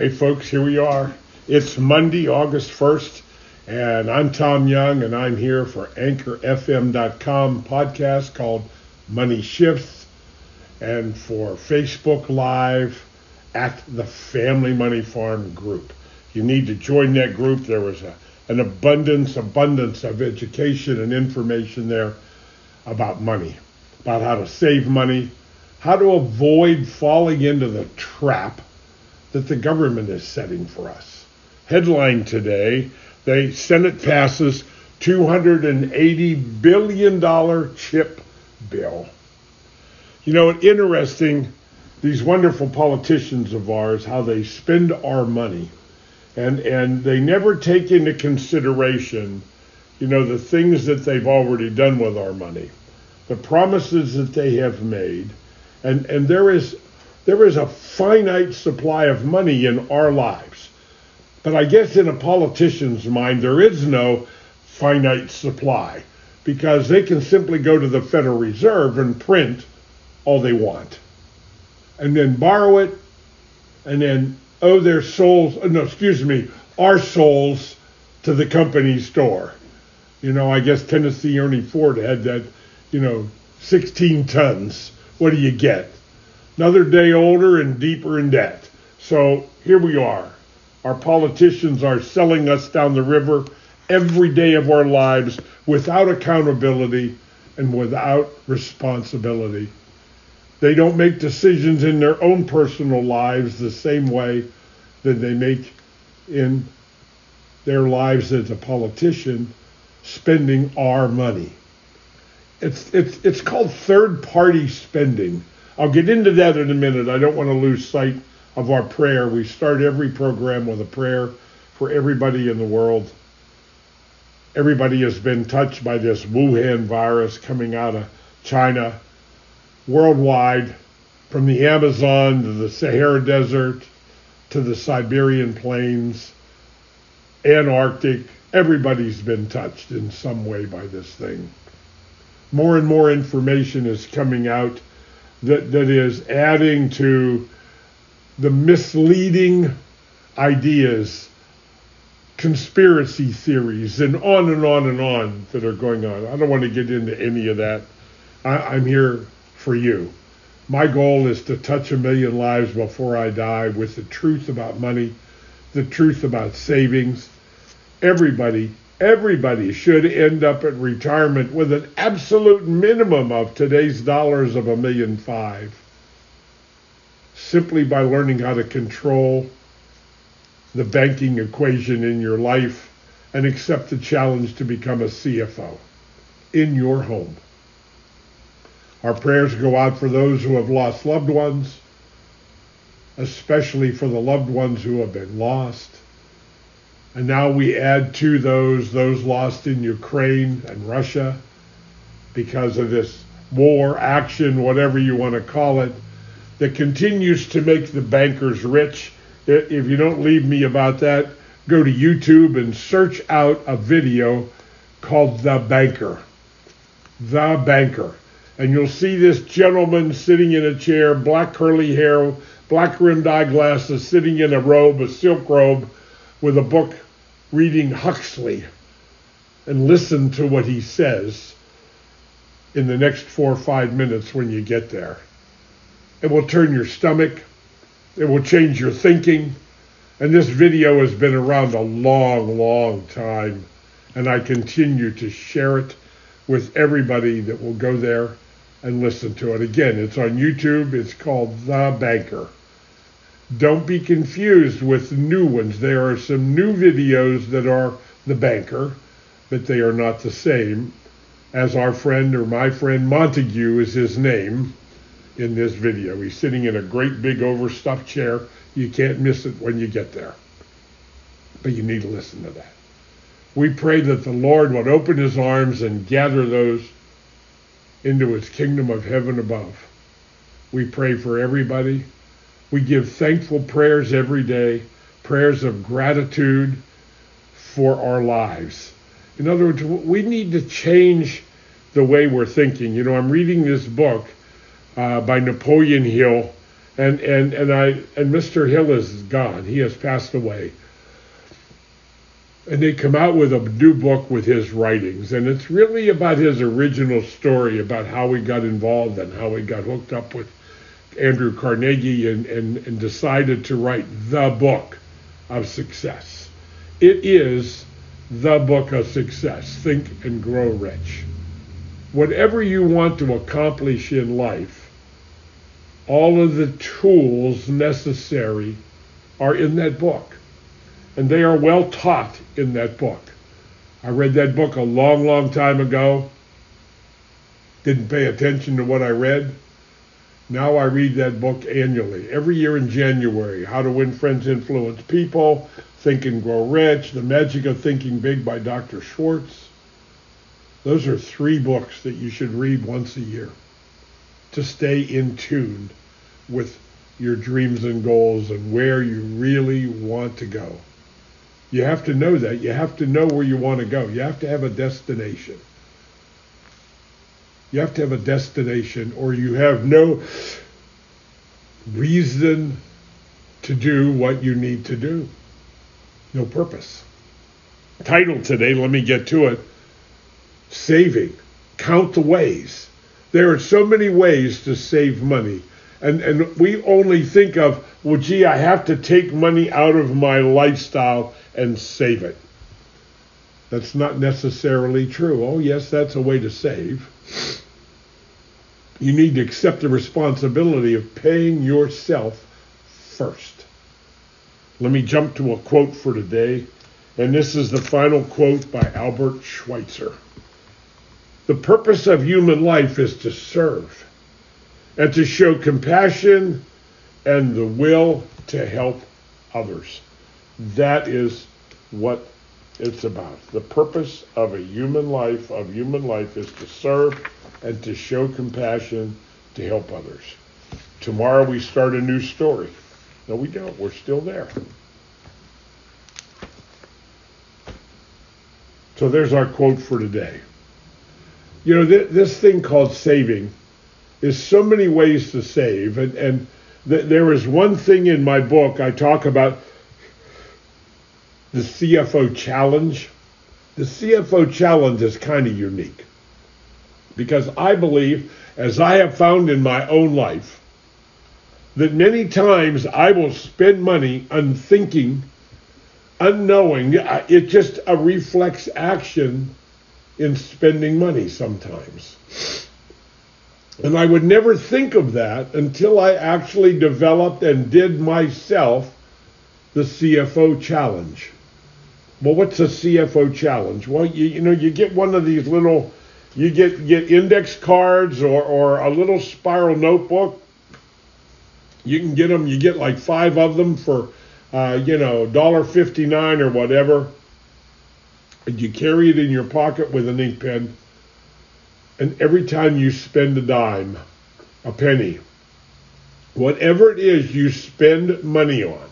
Hey, folks, here we are. It's Monday, August 1st, and I'm Tom Young, and I'm here for AnchorFM.com podcast called Money Shifts, and for Facebook Live at the Family Money Farm group. You need to join that group. There was a, an abundance, abundance of education and information there about money, about how to save money, how to avoid falling into the trap that the government is setting for us. Headline today, the Senate passes $280 billion chip bill. You know, interesting, these wonderful politicians of ours, how they spend our money. And, and they never take into consideration, you know, the things that they've already done with our money, the promises that they have made. And, and there is there is a finite supply of money in our lives. But I guess in a politician's mind, there is no finite supply because they can simply go to the Federal Reserve and print all they want and then borrow it and then owe their souls, uh, no, excuse me, our souls to the company store. You know, I guess Tennessee Ernie Ford had that, you know, 16 tons. What do you get? Another day older and deeper in debt. So here we are. Our politicians are selling us down the river every day of our lives without accountability and without responsibility. They don't make decisions in their own personal lives the same way that they make in their lives as a politician spending our money. It's, it's, it's called third party spending. I'll get into that in a minute. I don't want to lose sight of our prayer. We start every program with a prayer for everybody in the world. Everybody has been touched by this Wuhan virus coming out of China worldwide, from the Amazon to the Sahara Desert to the Siberian plains, Antarctic. Everybody's been touched in some way by this thing. More and more information is coming out that, that is adding to the misleading ideas, conspiracy theories, and on and on and on that are going on. I don't want to get into any of that. I, I'm here for you. My goal is to touch a million lives before I die with the truth about money, the truth about savings. Everybody everybody should end up at retirement with an absolute minimum of today's dollars of a million five simply by learning how to control the banking equation in your life and accept the challenge to become a CFO in your home. Our prayers go out for those who have lost loved ones, especially for the loved ones who have been lost and now we add to those those lost in Ukraine and Russia because of this war, action, whatever you want to call it, that continues to make the bankers rich. If you don't leave me about that, go to YouTube and search out a video called The Banker. The Banker. And you'll see this gentleman sitting in a chair, black curly hair, black rimmed eyeglasses, sitting in a robe, a silk robe with a book reading Huxley and listen to what he says in the next four or five minutes when you get there. It will turn your stomach. It will change your thinking. And this video has been around a long, long time. And I continue to share it with everybody that will go there and listen to it. Again, it's on YouTube. It's called The Banker. Don't be confused with new ones. There are some new videos that are the banker, but they are not the same as our friend or my friend Montague is his name in this video. He's sitting in a great big overstuffed chair. You can't miss it when you get there. But you need to listen to that. We pray that the Lord would open his arms and gather those into his kingdom of heaven above. We pray for everybody we give thankful prayers every day, prayers of gratitude for our lives. In other words, we need to change the way we're thinking. You know, I'm reading this book uh, by Napoleon Hill, And and and I and Mr. Hill is gone. He has passed away. And they come out with a new book with his writings, and it's really about his original story about how he got involved and how he got hooked up with Andrew Carnegie and, and, and decided to write the book of success. It is the book of success. Think and grow rich. Whatever you want to accomplish in life, all of the tools necessary are in that book. And they are well taught in that book. I read that book a long, long time ago. Didn't pay attention to what I read. Now I read that book annually, every year in January. How to Win Friends, Influence People, Think and Grow Rich, The Magic of Thinking Big by Dr. Schwartz. Those are three books that you should read once a year to stay in tune with your dreams and goals and where you really want to go. You have to know that. You have to know where you want to go. You have to have a destination. You have to have a destination or you have no reason to do what you need to do. No purpose. Title today, let me get to it. Saving. Count the ways. There are so many ways to save money. And, and we only think of, well, gee, I have to take money out of my lifestyle and save it. That's not necessarily true. Oh, yes, that's a way to save you need to accept the responsibility of paying yourself first. Let me jump to a quote for today, and this is the final quote by Albert Schweitzer. The purpose of human life is to serve and to show compassion and the will to help others. That is what it's about. The purpose of a human life, of human life, is to serve and to show compassion to help others. Tomorrow we start a new story. No, we don't. We're still there. So there's our quote for today. You know, th- this thing called saving is so many ways to save. And, and th- there is one thing in my book I talk about the CFO challenge. The CFO challenge is kind of unique because I believe, as I have found in my own life, that many times I will spend money unthinking, unknowing. Uh, it's just a reflex action in spending money sometimes. And I would never think of that until I actually developed and did myself the CFO challenge. Well, what's a CFO challenge? Well, you, you know, you get one of these little, you get get index cards or, or a little spiral notebook. You can get them. You get like five of them for, uh, you know, dollar fifty nine or whatever. And you carry it in your pocket with an ink pen. And every time you spend a dime, a penny, whatever it is you spend money on,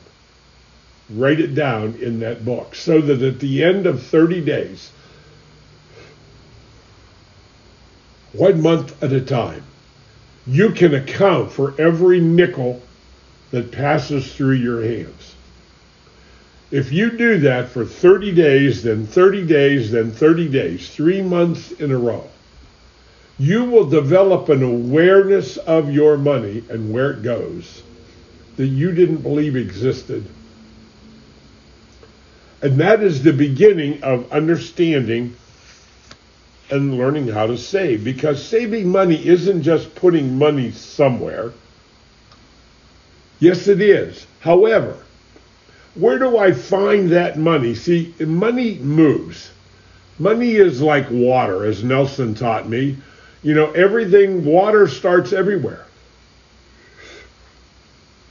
write it down in that book so that at the end of 30 days, one month at a time, you can account for every nickel that passes through your hands. If you do that for 30 days, then 30 days, then 30 days, three months in a row, you will develop an awareness of your money and where it goes that you didn't believe existed and that is the beginning of understanding and learning how to save. Because saving money isn't just putting money somewhere. Yes, it is. However, where do I find that money? See, money moves. Money is like water, as Nelson taught me. You know, everything, water starts everywhere.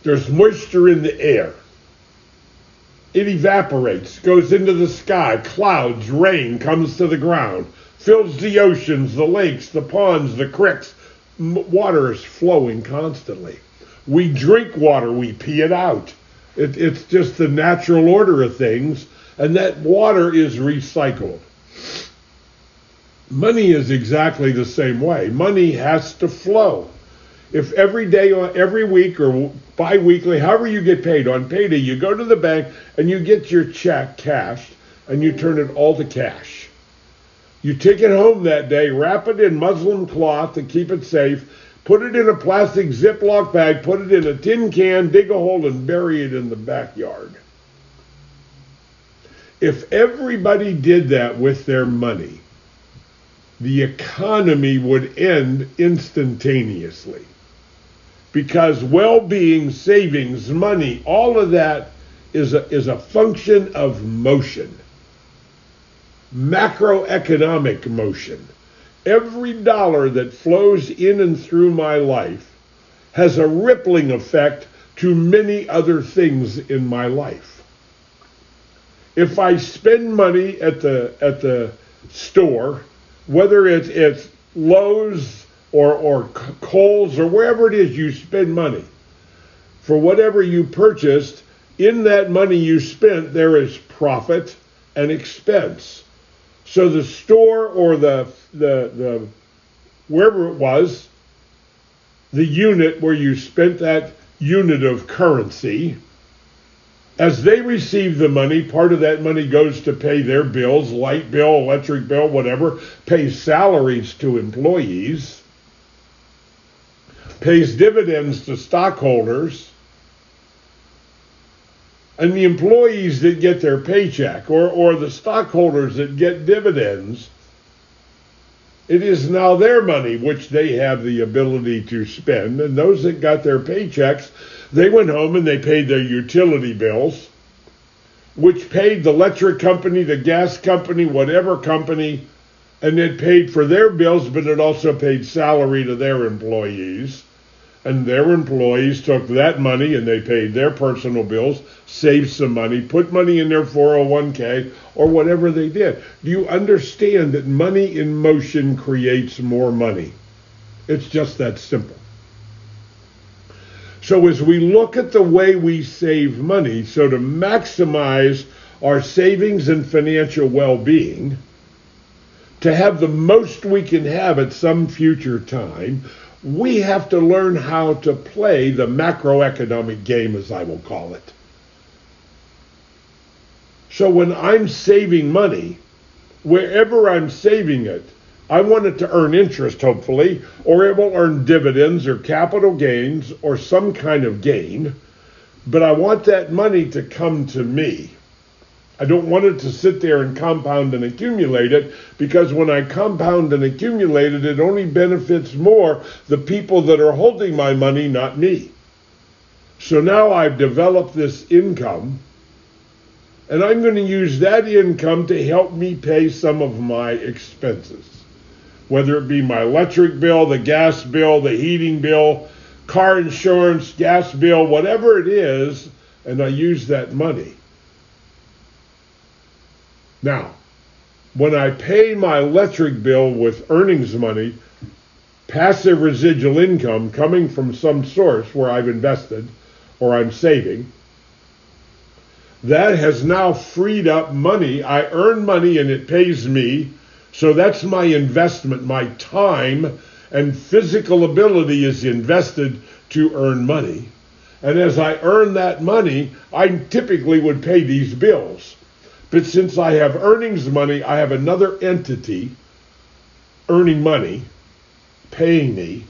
There's moisture in the air. It evaporates, goes into the sky, clouds, rain comes to the ground, fills the oceans, the lakes, the ponds, the creeks. Water is flowing constantly. We drink water, we pee it out. It, it's just the natural order of things, and that water is recycled. Money is exactly the same way. Money has to flow. If every day, or every week, or bi-weekly, however you get paid on payday, you go to the bank and you get your check cashed and you turn it all to cash. You take it home that day, wrap it in muslin cloth to keep it safe, put it in a plastic Ziploc bag, put it in a tin can, dig a hole, and bury it in the backyard. If everybody did that with their money, the economy would end instantaneously. Because well being, savings, money, all of that is a, is a function of motion, macroeconomic motion. Every dollar that flows in and through my life has a rippling effect to many other things in my life. If I spend money at the at the store whether it's it's Lowe's or or Kohl's or wherever it is you spend money for whatever you purchased. In that money you spent, there is profit and expense. So the store or the the the wherever it was, the unit where you spent that unit of currency as they receive the money, part of that money goes to pay their bills, light bill, electric bill, whatever, pays salaries to employees, pays dividends to stockholders, and the employees that get their paycheck or, or the stockholders that get dividends, it is now their money which they have the ability to spend. And those that got their paychecks they went home and they paid their utility bills, which paid the electric company, the gas company, whatever company, and it paid for their bills, but it also paid salary to their employees. And their employees took that money and they paid their personal bills, saved some money, put money in their 401k, or whatever they did. Do you understand that money in motion creates more money? It's just that simple. So as we look at the way we save money, so to maximize our savings and financial well-being, to have the most we can have at some future time, we have to learn how to play the macroeconomic game, as I will call it. So when I'm saving money, wherever I'm saving it, I want it to earn interest, hopefully, or it will earn dividends or capital gains or some kind of gain. But I want that money to come to me. I don't want it to sit there and compound and accumulate it because when I compound and accumulate it, it only benefits more the people that are holding my money, not me. So now I've developed this income and I'm going to use that income to help me pay some of my expenses whether it be my electric bill, the gas bill, the heating bill, car insurance, gas bill, whatever it is, and I use that money. Now, when I pay my electric bill with earnings money, passive residual income coming from some source where I've invested or I'm saving, that has now freed up money. I earn money and it pays me so that's my investment. My time and physical ability is invested to earn money. And as I earn that money, I typically would pay these bills. But since I have earnings money, I have another entity earning money, paying me,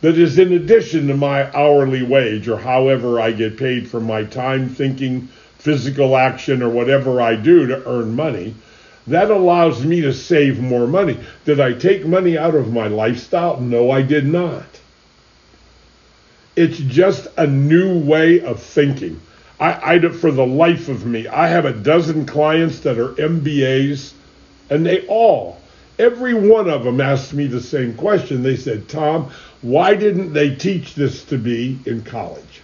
that is in addition to my hourly wage or however I get paid for my time, thinking, physical action, or whatever I do to earn money. That allows me to save more money. Did I take money out of my lifestyle? No, I did not. It's just a new way of thinking. I, I, for the life of me, I have a dozen clients that are MBAs, and they all, every one of them asked me the same question. They said, Tom, why didn't they teach this to me in college?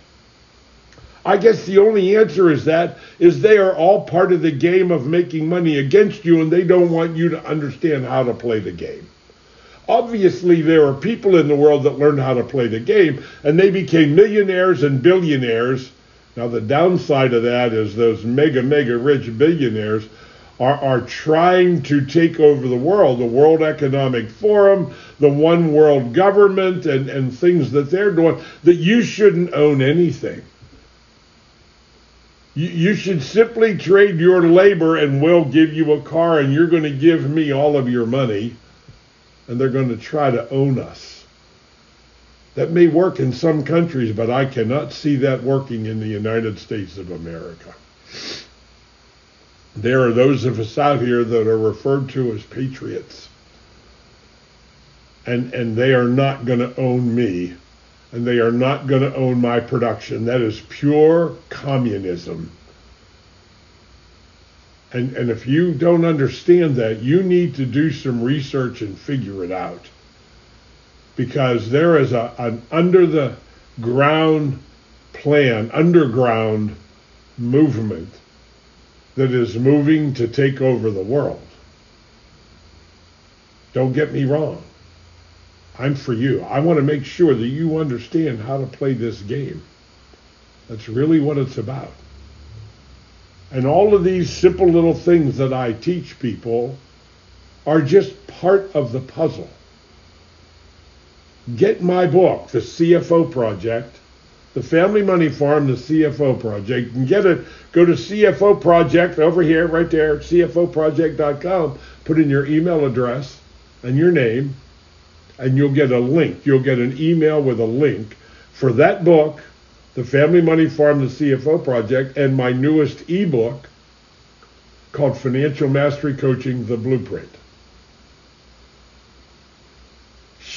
I guess the only answer is that is they are all part of the game of making money against you and they don't want you to understand how to play the game. Obviously, there are people in the world that learned how to play the game and they became millionaires and billionaires. Now, the downside of that is those mega, mega rich billionaires are, are trying to take over the world, the World Economic Forum, the one world government, and, and things that they're doing, that you shouldn't own anything. You, you should simply trade your labor and we'll give you a car and you're going to give me all of your money and they're going to try to own us. That may work in some countries, but I cannot see that working in the United States of America. There are those of us out here that are referred to as patriots. And, and they are not going to own me. And they are not going to own my production. That is pure communism. And, and if you don't understand that, you need to do some research and figure it out. Because there is a, an under the ground plan, underground movement that is moving to take over the world. Don't get me wrong. I'm for you. I want to make sure that you understand how to play this game. That's really what it's about. And all of these simple little things that I teach people are just part of the puzzle. Get my book, The CFO Project, the Family Money Farm, the CFO Project. and get it. Go to CFO Project over here, right there, CFOproject.com. Put in your email address and your name, and you'll get a link. You'll get an email with a link for that book, The Family Money Farm, the CFO Project, and my newest ebook called Financial Mastery Coaching, The Blueprint.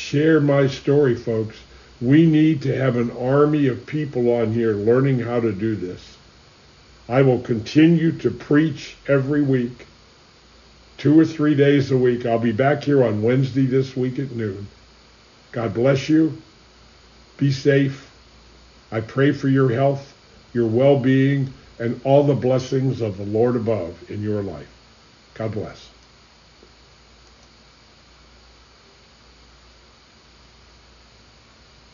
Share my story, folks. We need to have an army of people on here learning how to do this. I will continue to preach every week, two or three days a week. I'll be back here on Wednesday this week at noon. God bless you. Be safe. I pray for your health, your well being, and all the blessings of the Lord above in your life. God bless.